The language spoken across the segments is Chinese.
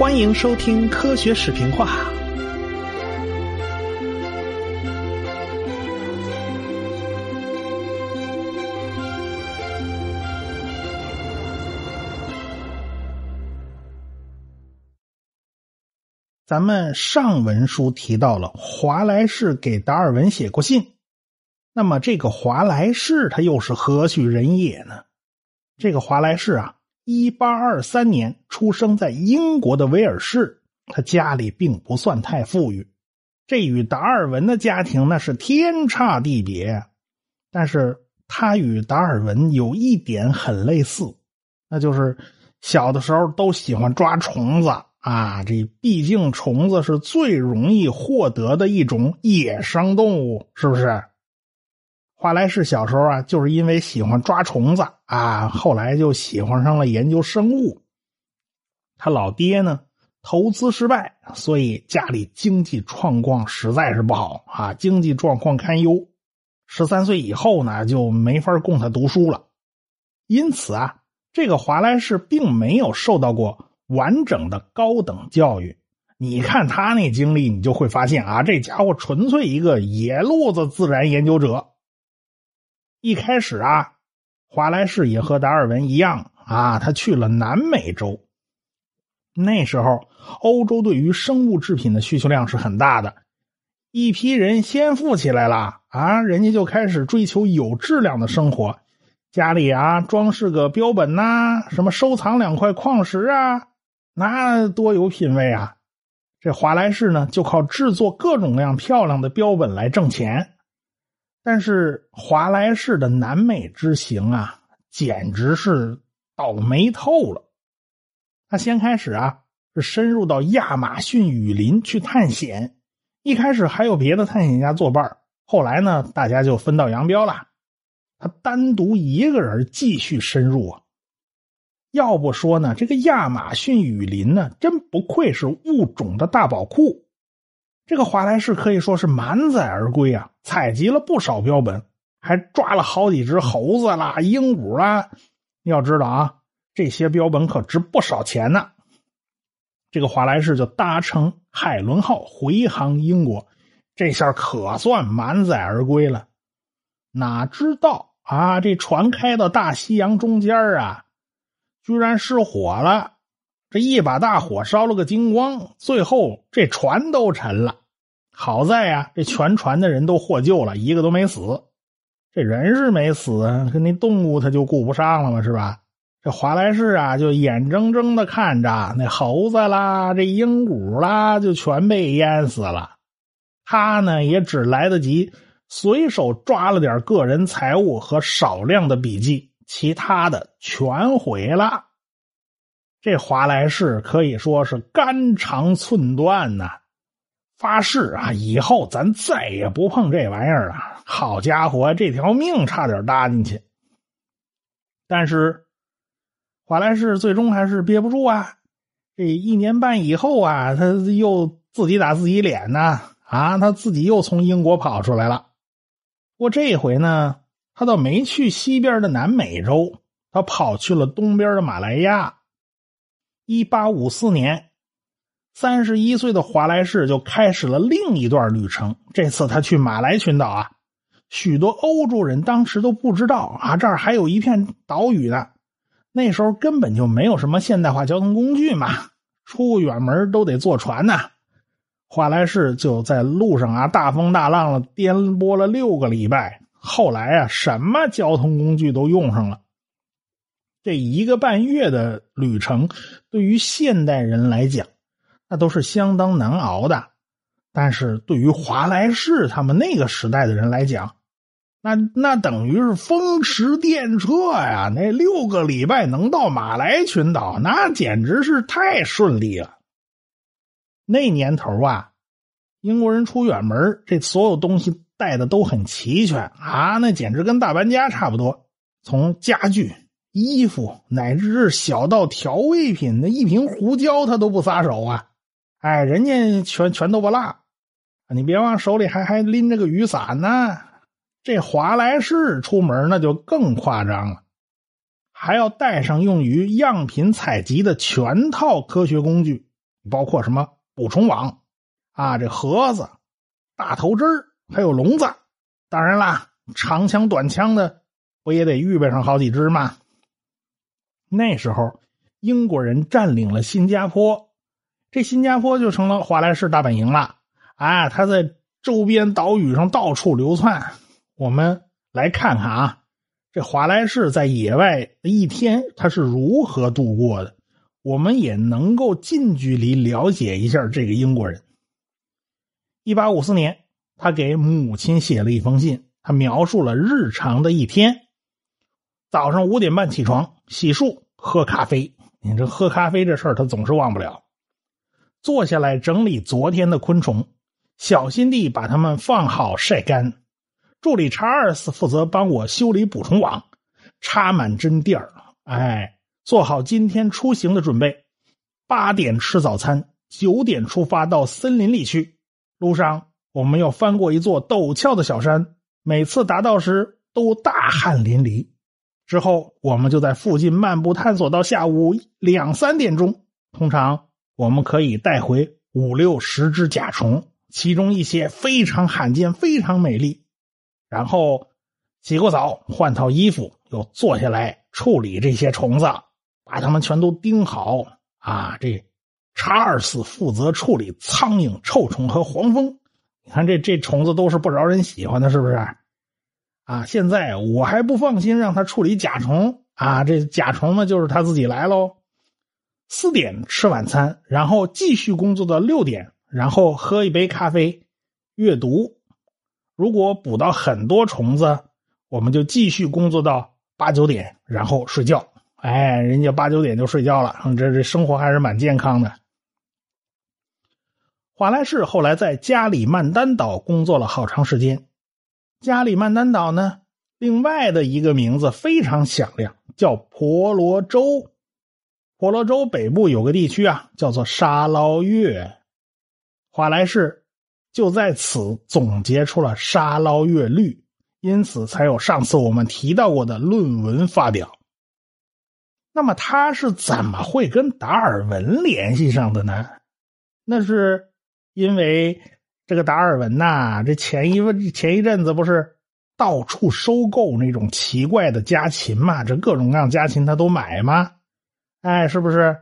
欢迎收听科学视频化。咱们上文书提到了华莱士给达尔文写过信，那么这个华莱士他又是何许人也呢？这个华莱士啊，一八二三年出生在英国的威尔士，他家里并不算太富裕，这与达尔文的家庭那是天差地别。但是他与达尔文有一点很类似，那就是小的时候都喜欢抓虫子。啊，这毕竟虫子是最容易获得的一种野生动物，是不是？华莱士小时候啊，就是因为喜欢抓虫子啊，后来就喜欢上了研究生物。他老爹呢，投资失败，所以家里经济状况实在是不好啊，经济状况堪忧。十三岁以后呢，就没法供他读书了。因此啊，这个华莱士并没有受到过。完整的高等教育，你看他那经历，你就会发现啊，这家伙纯粹一个野路子自然研究者。一开始啊，华莱士也和达尔文一样啊，他去了南美洲。那时候，欧洲对于生物制品的需求量是很大的，一批人先富起来了啊，人家就开始追求有质量的生活，家里啊装饰个标本呐，什么收藏两块矿石啊。那多有品位啊！这华莱士呢，就靠制作各种各样漂亮的标本来挣钱。但是华莱士的南美之行啊，简直是倒霉透了。他先开始啊，是深入到亚马逊雨林去探险。一开始还有别的探险家作伴后来呢，大家就分道扬镳了。他单独一个人继续深入啊。要不说呢，这个亚马逊雨林呢，真不愧是物种的大宝库。这个华莱士可以说是满载而归啊，采集了不少标本，还抓了好几只猴子啦、鹦鹉啦。要知道啊，这些标本可值不少钱呢。这个华莱士就搭乘海伦号回航英国，这下可算满载而归了。哪知道啊，这船开到大西洋中间啊。居然失火了，这一把大火烧了个精光，最后这船都沉了。好在呀，这全船的人都获救了，一个都没死。这人是没死啊，可那动物他就顾不上了嘛，是吧？这华莱士啊，就眼睁睁的看着那猴子啦、这鹦鹉啦，就全被淹死了。他呢，也只来得及随手抓了点个人财物和少量的笔记。其他的全毁了，这华莱士可以说是肝肠寸断呐！发誓啊，以后咱再也不碰这玩意儿了。好家伙，这条命差点搭进去。但是华莱士最终还是憋不住啊！这一年半以后啊，他又自己打自己脸呢啊！他自己又从英国跑出来了。不过这回呢？他倒没去西边的南美洲，他跑去了东边的马来亚。一八五四年，三十一岁的华莱士就开始了另一段旅程。这次他去马来群岛啊，许多欧洲人当时都不知道啊，这儿还有一片岛屿呢。那时候根本就没有什么现代化交通工具嘛，出远门都得坐船呐。华莱士就在路上啊，大风大浪了，颠簸了六个礼拜。后来啊，什么交通工具都用上了。这一个半月的旅程，对于现代人来讲，那都是相当难熬的。但是对于华莱士他们那个时代的人来讲，那那等于是风驰电掣呀！那六个礼拜能到马来群岛，那简直是太顺利了。那年头啊，英国人出远门，这所有东西。带的都很齐全啊，那简直跟大搬家差不多。从家具、衣服，乃至是小到调味品，那一瓶胡椒他都不撒手啊！哎，人家全全都不落。你别忘手里还还拎着个雨伞呢。这华莱士出门那就更夸张了，还要带上用于样品采集的全套科学工具包括什么捕虫网啊，这盒子、大头针还有笼子。当然啦，长枪短枪的不也得预备上好几支吗？那时候英国人占领了新加坡，这新加坡就成了华莱士大本营了。啊，他在周边岛屿上到处流窜。我们来看看啊，这华莱士在野外一天他是如何度过的。我们也能够近距离了解一下这个英国人。一八五四年，他给母亲写了一封信，他描述了日常的一天：早上五点半起床，洗漱，喝咖啡。你这喝咖啡这事儿，他总是忘不了。坐下来整理昨天的昆虫，小心地把它们放好晒干。助理查尔斯负责帮我修理捕虫网，插满针垫儿。哎。做好今天出行的准备，八点吃早餐，九点出发到森林里去。路上我们要翻过一座陡峭的小山，每次达到时都大汗淋漓。之后我们就在附近漫步探索到下午两三点钟。通常我们可以带回五六十只甲虫，其中一些非常罕见、非常美丽。然后洗过澡，换套衣服，又坐下来处理这些虫子。把它们全都盯好啊！这查尔斯负责处理苍蝇、臭虫和黄蜂。你看，这这虫子都是不招人喜欢的，是不是？啊！现在我还不放心让他处理甲虫啊！这甲虫呢，就是他自己来喽。四点吃晚餐，然后继续工作到六点，然后喝一杯咖啡，阅读。如果捕到很多虫子，我们就继续工作到八九点，然后睡觉。哎，人家八九点就睡觉了，这这生活还是蛮健康的。华莱士后来在加里曼丹岛工作了好长时间。加里曼丹岛呢，另外的一个名字非常响亮，叫婆罗洲。婆罗洲北部有个地区啊，叫做沙捞越。华莱士就在此总结出了沙捞越律，因此才有上次我们提到过的论文发表。那么他是怎么会跟达尔文联系上的呢？那是因为这个达尔文呐，这前一前一阵子不是到处收购那种奇怪的家禽嘛？这各种各样家禽他都买吗？哎，是不是？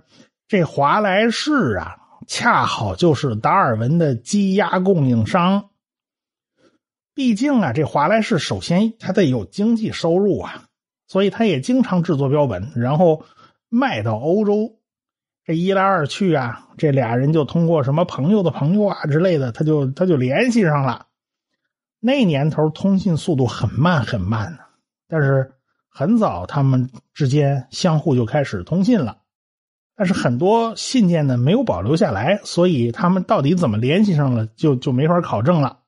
这华莱士啊，恰好就是达尔文的鸡鸭供应商。毕竟啊，这华莱士首先他得有经济收入啊。所以他也经常制作标本，然后卖到欧洲。这一来二去啊，这俩人就通过什么朋友的朋友啊之类的，他就他就联系上了。那年头通信速度很慢很慢呢，但是很早他们之间相互就开始通信了。但是很多信件呢没有保留下来，所以他们到底怎么联系上了，就就没法考证了。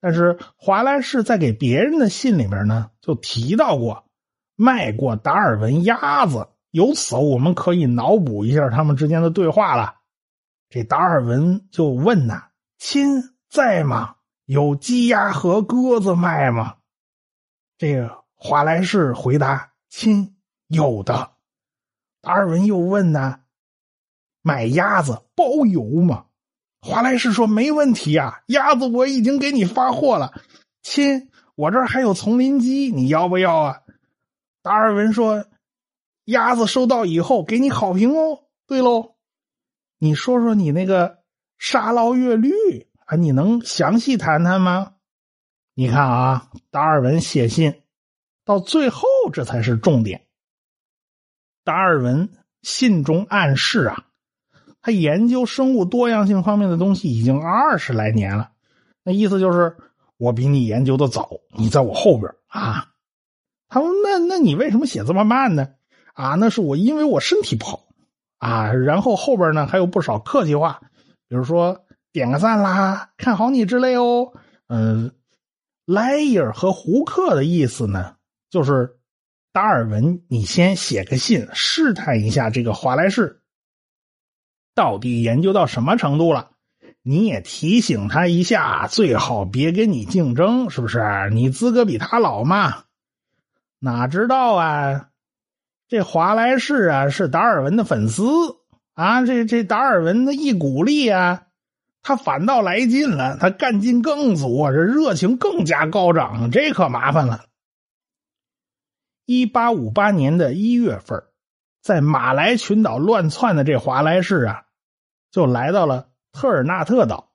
但是华莱士在给别人的信里边呢，就提到过。卖过达尔文鸭子，由此我们可以脑补一下他们之间的对话了。这达尔文就问呐：“亲在吗？有鸡鸭和鸽子卖吗？”这个华莱士回答：“亲，有的。”达尔文又问呢：“买鸭子包邮吗？”华莱士说：“没问题啊，鸭子我已经给你发货了。亲，我这儿还有丛林鸡，你要不要啊？”达尔文说：“鸭子收到以后给你好评哦。对喽，你说说你那个沙捞越绿啊，你能详细谈谈吗？你看啊，达尔文写信到最后，这才是重点。达尔文信中暗示啊，他研究生物多样性方面的东西已经二十来年了，那意思就是我比你研究的早，你在我后边啊。”他说：“那那你为什么写这么慢呢？啊，那是我因为我身体不好啊。然后后边呢还有不少客气话，比如说点个赞啦，看好你之类哦。嗯，莱尔和胡克的意思呢，就是达尔文，你先写个信试探一下这个华莱士到底研究到什么程度了。你也提醒他一下，最好别跟你竞争，是不是？你资格比他老嘛。”哪知道啊，这华莱士啊是达尔文的粉丝啊，这这达尔文的一鼓励啊，他反倒来劲了，他干劲更足啊，这热情更加高涨，这可麻烦了。一八五八年的一月份，在马来群岛乱窜的这华莱士啊，就来到了特尔纳特岛。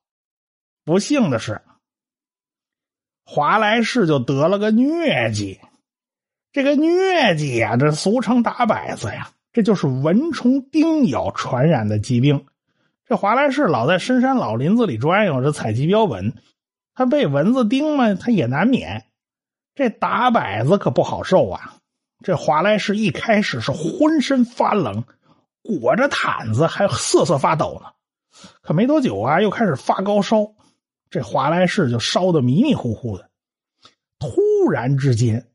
不幸的是，华莱士就得了个疟疾。这个疟疾呀，这俗称打摆子呀，这就是蚊虫叮咬传染的疾病。这华莱士老在深山老林子里转悠，这采集标本，他被蚊子叮嘛，他也难免。这打摆子可不好受啊！这华莱士一开始是浑身发冷，裹着毯子还瑟瑟发抖呢。可没多久啊，又开始发高烧，这华莱士就烧得迷迷糊糊的。突然之间，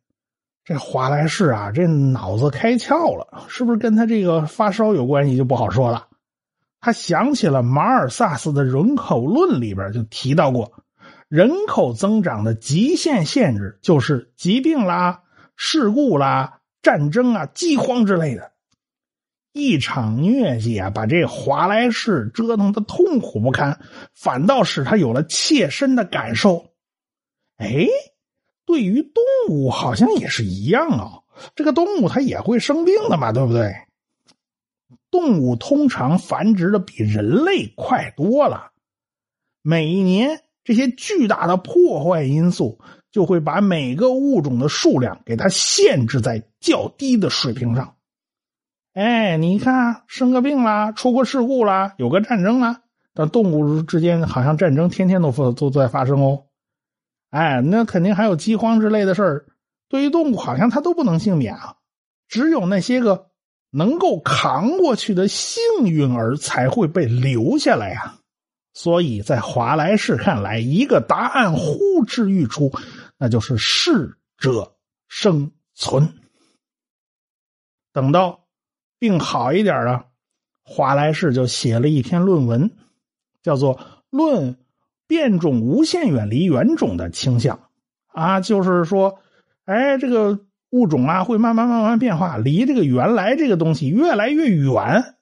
这华莱士啊，这脑子开窍了，是不是跟他这个发烧有关系就不好说了。他想起了马尔萨斯的人口论里边就提到过，人口增长的极限限制就是疾病啦。事故啦、战争啊、饥荒之类的，一场疟疾啊，把这华莱士折腾的痛苦不堪，反倒使他有了切身的感受。哎，对于动物好像也是一样啊，这个动物它也会生病的嘛，对不对？动物通常繁殖的比人类快多了，每一年这些巨大的破坏因素。就会把每个物种的数量给它限制在较低的水平上。哎，你看，生个病啦，出过事故啦，有个战争啦，但动物之间好像战争天天都都在发生哦。哎，那肯定还有饥荒之类的事儿。对于动物，好像它都不能幸免啊。只有那些个能够扛过去的幸运儿才会被留下来呀。所以在华莱士看来，一个答案呼之欲出。那就是适者生存。等到病好一点了，华莱士就写了一篇论文，叫做《论变种无限远离原种的倾向》啊，就是说，哎，这个物种啊会慢慢慢慢变化，离这个原来这个东西越来越远。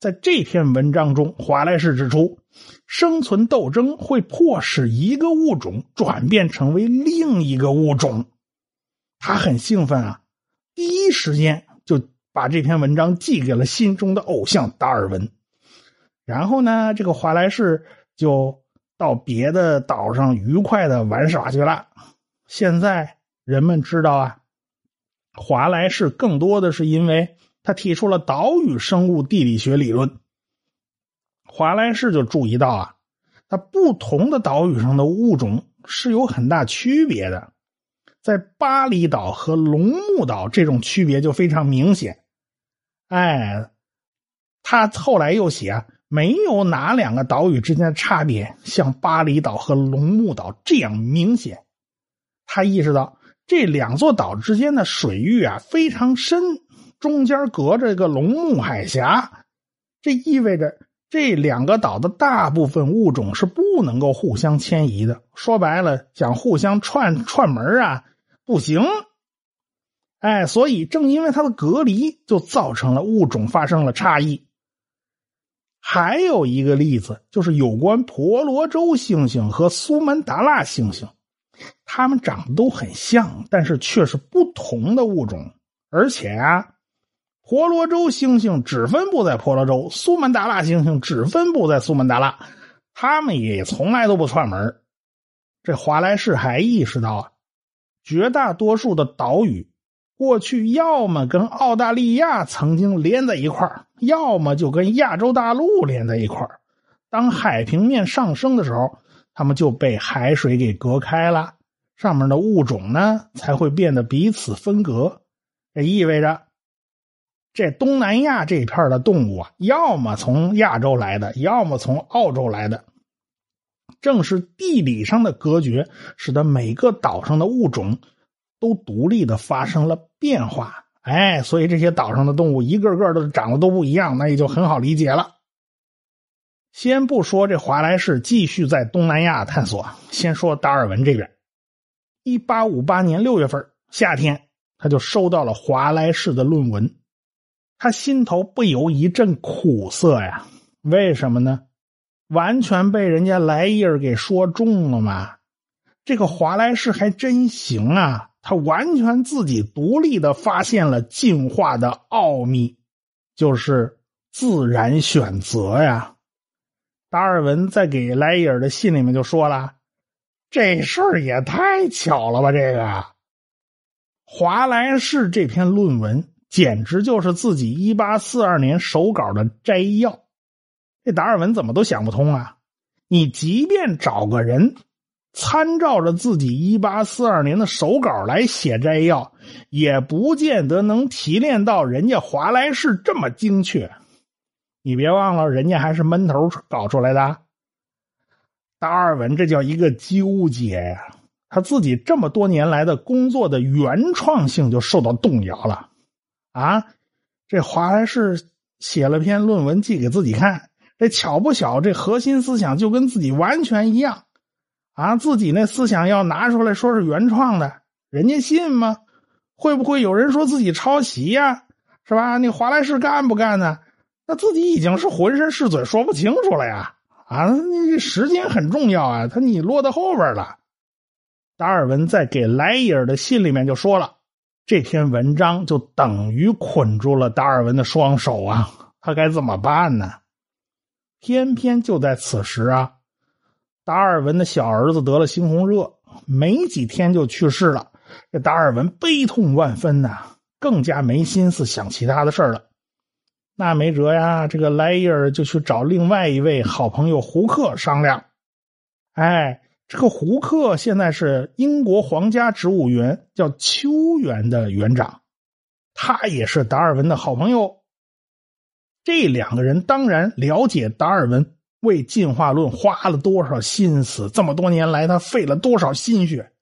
在这篇文章中，华莱士指出，生存斗争会迫使一个物种转变成为另一个物种。他很兴奋啊，第一时间就把这篇文章寄给了心中的偶像达尔文。然后呢，这个华莱士就到别的岛上愉快的玩耍去了。现在人们知道啊，华莱士更多的是因为。他提出了岛屿生物地理学理论。华莱士就注意到啊，它不同的岛屿上的物种是有很大区别的。在巴厘岛和龙目岛，这种区别就非常明显。哎，他后来又写，没有哪两个岛屿之间的差别像巴厘岛和龙目岛这样明显。他意识到这两座岛之间的水域啊非常深。中间隔着个龙目海峡，这意味着这两个岛的大部分物种是不能够互相迁移的。说白了，想互相串串门啊，不行。哎，所以正因为它的隔离，就造成了物种发生了差异。还有一个例子就是有关婆罗洲猩猩和苏门答腊猩猩，它们长得都很像，但是却是不同的物种，而且啊。婆罗洲猩猩只分布在婆罗洲，苏门答腊猩猩只分布在苏门答腊，他们也从来都不串门。这华莱士还意识到啊，绝大多数的岛屿过去要么跟澳大利亚曾经连在一块要么就跟亚洲大陆连在一块当海平面上升的时候，他们就被海水给隔开了，上面的物种呢才会变得彼此分隔。这意味着。这东南亚这片的动物啊，要么从亚洲来的，要么从澳洲来的。正是地理上的隔绝，使得每个岛上的物种都独立的发生了变化。哎，所以这些岛上的动物一个个都长得都不一样，那也就很好理解了。先不说这华莱士继续在东南亚探索，先说达尔文这边。一八五八年六月份夏天，他就收到了华莱士的论文。他心头不由一阵苦涩呀。为什么呢？完全被人家莱伊尔给说中了嘛。这个华莱士还真行啊，他完全自己独立的发现了进化的奥秘，就是自然选择呀。达尔文在给莱伊尔的信里面就说了：“这事儿也太巧了吧！这个华莱士这篇论文简直就是自己一八四二年手稿的摘要。这达尔文怎么都想不通啊！你即便找个人参照着自己一八四二年的手稿来写摘要，也不见得能提炼到人家华莱士这么精确。”你别忘了，人家还是闷头搞出来的。达尔文这叫一个纠结呀，他自己这么多年来的工作的原创性就受到动摇了。啊，这华莱士写了篇论文寄给自己看，这巧不巧，这核心思想就跟自己完全一样。啊，自己那思想要拿出来说是原创的，人家信吗？会不会有人说自己抄袭呀？是吧？那华莱士干不干呢？那自己已经是浑身是嘴说不清楚了呀！啊，那这时间很重要啊，他你落到后边了。达尔文在给莱伊尔的信里面就说了，这篇文章就等于捆住了达尔文的双手啊，他该怎么办呢？偏偏就在此时啊，达尔文的小儿子得了猩红热，没几天就去世了。这达尔文悲痛万分呐，更加没心思想其他的事了。那没辙呀，这个莱伊尔就去找另外一位好朋友胡克商量。哎，这个胡克现在是英国皇家植物园叫秋园的园长，他也是达尔文的好朋友。这两个人当然了解达尔文为进化论花了多少心思，这么多年来他费了多少心血。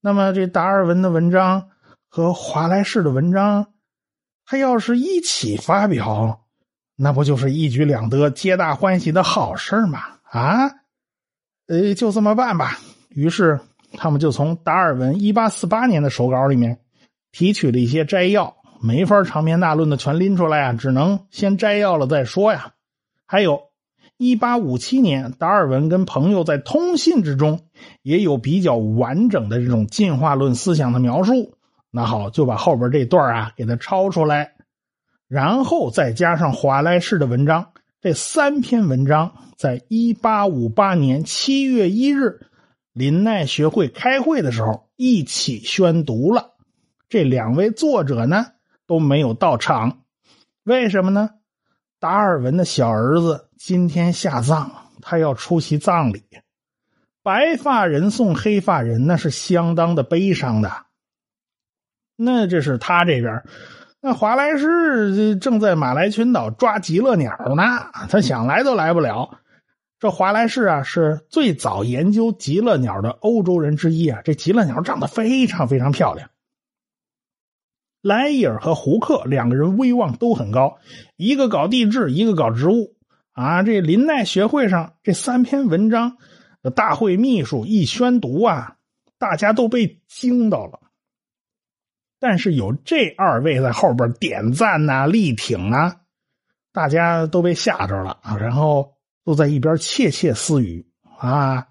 那么这达尔文的文章和华莱士的文章。他要是一起发表，那不就是一举两得、皆大欢喜的好事吗？啊，呃，就这么办吧。于是他们就从达尔文一八四八年的手稿里面提取了一些摘要，没法长篇大论的全拎出来啊，只能先摘要了再说呀。还有一八五七年，达尔文跟朋友在通信之中也有比较完整的这种进化论思想的描述。那好，就把后边这段啊给它抄出来，然后再加上华莱士的文章，这三篇文章，在一八五八年七月一日林奈学会开会的时候一起宣读了。这两位作者呢都没有到场，为什么呢？达尔文的小儿子今天下葬，他要出席葬礼。白发人送黑发人，那是相当的悲伤的。那这是他这边，那华莱士正在马来群岛抓极乐鸟呢，他想来都来不了。这华莱士啊，是最早研究极乐鸟的欧洲人之一啊。这极乐鸟长得非常非常漂亮。莱伊尔和胡克两个人威望都很高，一个搞地质，一个搞植物啊。这林奈学会上这三篇文章，大会秘书一宣读啊，大家都被惊到了。但是有这二位在后边点赞呐、力挺啊，大家都被吓着了啊，然后都在一边窃窃私语啊。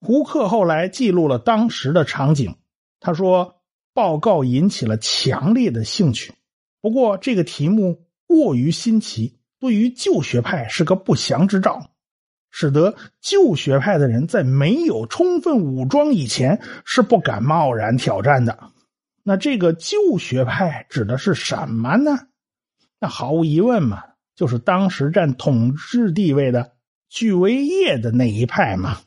胡克后来记录了当时的场景，他说报告引起了强烈的兴趣，不过这个题目过于新奇，对于旧学派是个不祥之兆，使得旧学派的人在没有充分武装以前是不敢贸然挑战的。那这个旧学派指的是什么呢？那毫无疑问嘛，就是当时占统治地位的巨维叶的那一派嘛。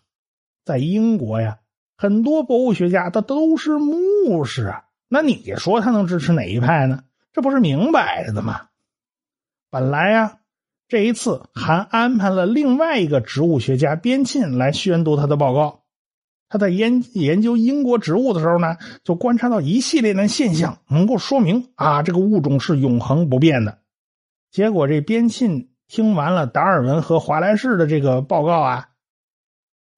在英国呀，很多博物学家他都是牧师啊。那你说他能支持哪一派呢？这不是明摆着的吗？本来呀，这一次还安排了另外一个植物学家边沁来宣读他的报告。他在研研究英国植物的时候呢，就观察到一系列的现象，能够说明啊，这个物种是永恒不变的。结果这边沁听完了达尔文和华莱士的这个报告啊，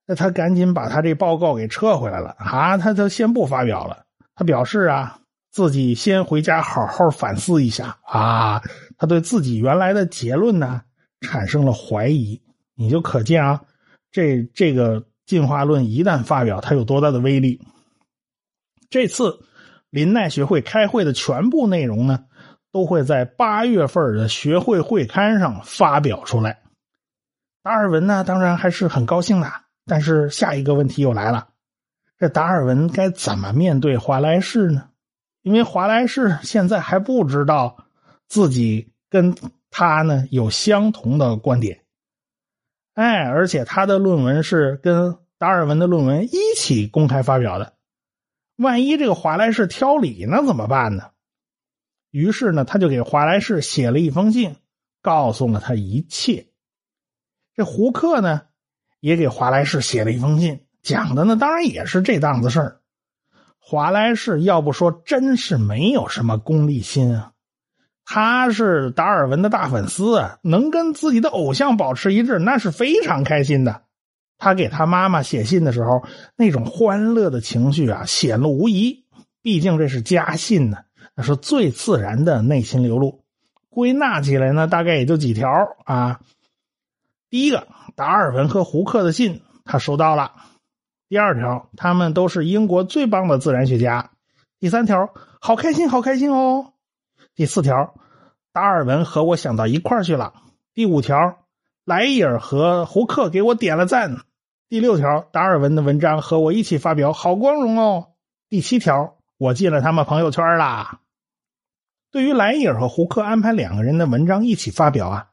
那他赶紧把他这报告给撤回来了啊，他就先不发表了。他表示啊，自己先回家好好反思一下啊，他对自己原来的结论呢产生了怀疑。你就可见啊，这这个进化论一旦发表，它有多大的威力。这次林奈学会开会的全部内容呢，都会在八月份的学会会刊上发表出来。达尔文呢，当然还是很高兴的。但是下一个问题又来了：这达尔文该怎么面对华莱士呢？因为华莱士现在还不知道自己跟他呢有相同的观点。哎，而且他的论文是跟达尔文的论文一起公开发表的。万一这个华莱士挑理呢，怎么办呢？于是呢，他就给华莱士写了一封信，告诉了他一切。这胡克呢，也给华莱士写了一封信，讲的呢，当然也是这档子事儿。华莱士要不说，真是没有什么功利心啊。他是达尔文的大粉丝啊，能跟自己的偶像保持一致，那是非常开心的。他给他妈妈写信的时候，那种欢乐的情绪啊，显露无遗。毕竟这是家信呢，那是最自然的内心流露。归纳起来呢，大概也就几条啊。第一个，达尔文和胡克的信他收到了。第二条，他们都是英国最棒的自然学家。第三条，好开心，好开心哦。第四条，达尔文和我想到一块去了。第五条，莱伊尔和胡克给我点了赞。第六条，达尔文的文章和我一起发表，好光荣哦。第七条，我进了他们朋友圈啦。对于莱伊尔和胡克安排两个人的文章一起发表啊，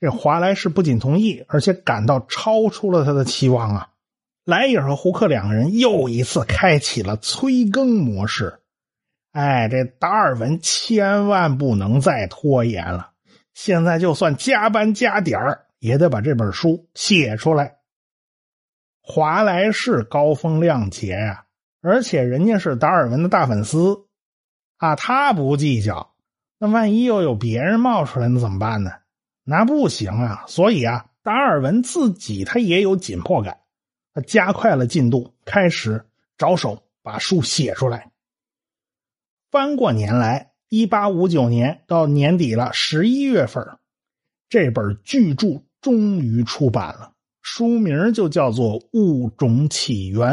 这华莱士不仅同意，而且感到超出了他的期望啊。莱伊尔和胡克两个人又一次开启了催更模式。哎，这达尔文千万不能再拖延了，现在就算加班加点儿，也得把这本书写出来。华莱士高风亮节呀，而且人家是达尔文的大粉丝啊，他不计较。那万一又有别人冒出来，那怎么办呢？那不行啊！所以啊，达尔文自己他也有紧迫感，他加快了进度，开始着手把书写出来。翻过年来，一八五九年到年底了，十一月份，这本巨著终于出版了。书名就叫做《物种起源》。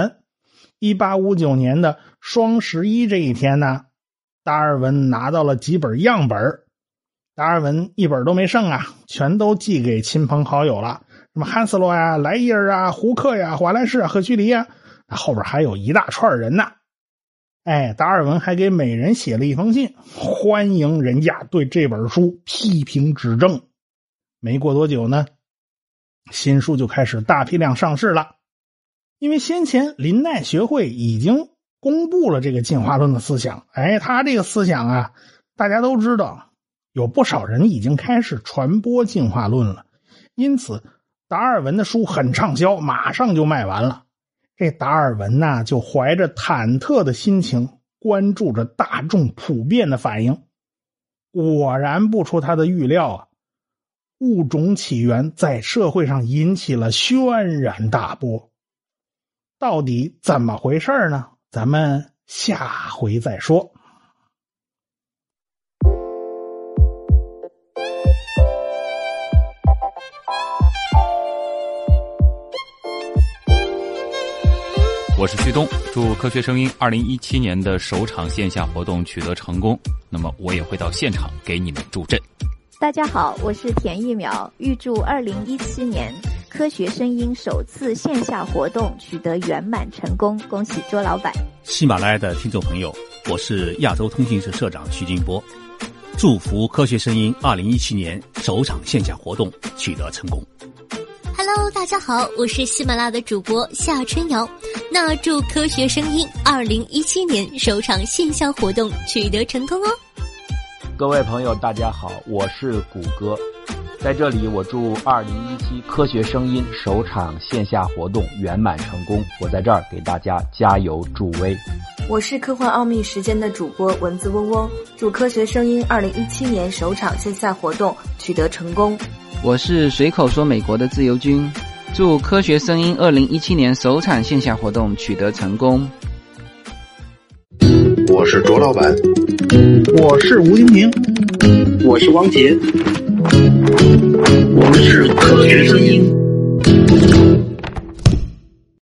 一八五九年的双十一这一天呢，达尔文拿到了几本样本达尔文一本都没剩啊，全都寄给亲朋好友了。什么汉斯洛呀、莱伊尔啊、胡克呀、华莱士啊、赫胥黎呀，后边还有一大串人呢。哎，达尔文还给每人写了一封信，欢迎人家对这本书批评指正。没过多久呢。新书就开始大批量上市了，因为先前林奈学会已经公布了这个进化论的思想。哎，他这个思想啊，大家都知道，有不少人已经开始传播进化论了。因此，达尔文的书很畅销，马上就卖完了。这达尔文呢，就怀着忐忑的心情关注着大众普遍的反应。果然不出他的预料啊。物种起源在社会上引起了轩然大波，到底怎么回事呢？咱们下回再说。我是旭东，祝科学声音二零一七年的首场线下活动取得成功。那么，我也会到现场给你们助阵。大家好，我是田一苗，预祝二零一七年科学声音首次线下活动取得圆满成功，恭喜卓老板！喜马拉雅的听众朋友，我是亚洲通讯社社长徐金波，祝福科学声音二零一七年首场线下活动取得成功。Hello，大家好，我是喜马拉雅的主播夏春瑶，那祝科学声音二零一七年首场线下活动取得成功哦。各位朋友，大家好，我是谷歌，在这里我祝二零一七科学声音首场线下活动圆满成功。我在这儿给大家加油助威。我是科幻奥秘时间的主播蚊子嗡嗡，祝科学声音二零一七年首场线下活动取得成功。我是随口说美国的自由军，祝科学声音二零一七年首场线下活动取得成功。我是卓老板。我是吴金平，我是王杰，我们是科学声音。